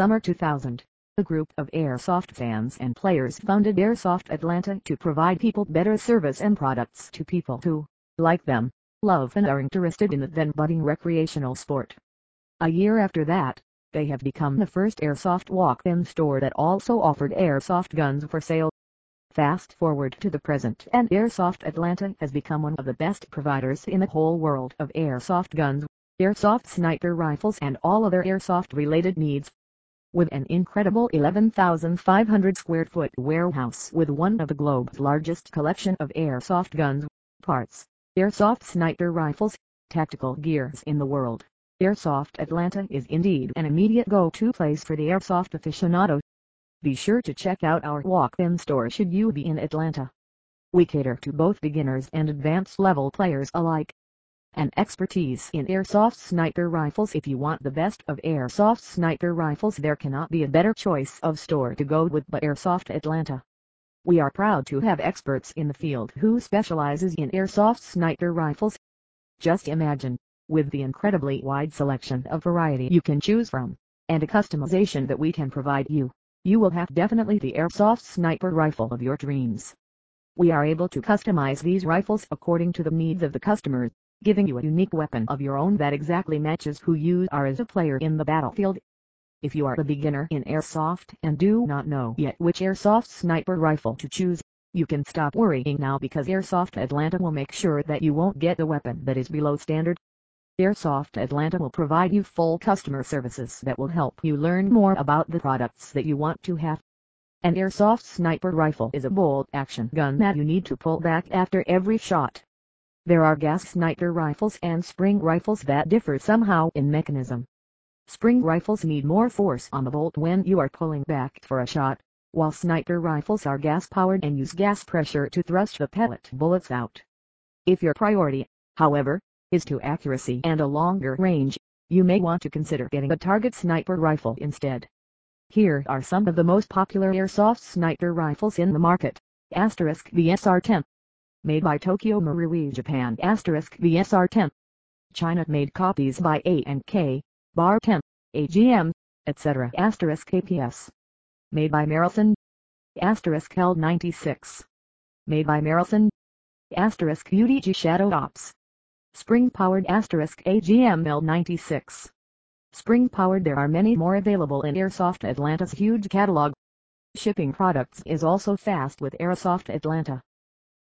summer 2000, a group of Airsoft fans and players founded Airsoft Atlanta to provide people better service and products to people who, like them, love and are interested in the then budding recreational sport. A year after that, they have become the first Airsoft walk-in store that also offered Airsoft guns for sale. Fast forward to the present and Airsoft Atlanta has become one of the best providers in the whole world of Airsoft guns, Airsoft sniper rifles and all other Airsoft related needs. With an incredible 11,500 square foot warehouse with one of the globe's largest collection of Airsoft guns, parts, Airsoft sniper rifles, tactical gears in the world. Airsoft Atlanta is indeed an immediate go-to place for the airsoft aficionado. Be sure to check out our walk-in store should you be in Atlanta. We cater to both beginners and advanced level players alike. An expertise in airsoft sniper rifles if you want the best of airsoft sniper rifles there cannot be a better choice of store to go with but Airsoft Atlanta. We are proud to have experts in the field who specializes in airsoft sniper rifles. Just imagine, with the incredibly wide selection of variety you can choose from, and a customization that we can provide you, you will have definitely the airsoft sniper rifle of your dreams. We are able to customize these rifles according to the needs of the customers, giving you a unique weapon of your own that exactly matches who you are as a player in the battlefield. If you are a beginner in airsoft and do not know yet which airsoft sniper rifle to choose, you can stop worrying now because Airsoft Atlanta will make sure that you won't get a weapon that is below standard. Airsoft Atlanta will provide you full customer services that will help you learn more about the products that you want to have. An Airsoft sniper rifle is a bolt action gun that you need to pull back after every shot. There are gas sniper rifles and spring rifles that differ somehow in mechanism. Spring rifles need more force on the bolt when you are pulling back for a shot, while sniper rifles are gas-powered and use gas pressure to thrust the pellet bullets out. If your priority, however, is to accuracy and a longer range, you may want to consider getting a target sniper rifle instead. Here are some of the most popular airsoft sniper rifles in the market. Asterisk VSR-10 Made by Tokyo Marui Japan. Asterisk VSR-10 China-made copies by A&K, Bar 10, AGM, etc. Asterisk APS Made by Marelson. Asterisk L96 Made by Marelson. Asterisk UTG Shadow Ops. Spring-powered asterisk AGML 96. Spring-powered there are many more available in Airsoft Atlanta's huge catalog. Shipping products is also fast with Airsoft Atlanta.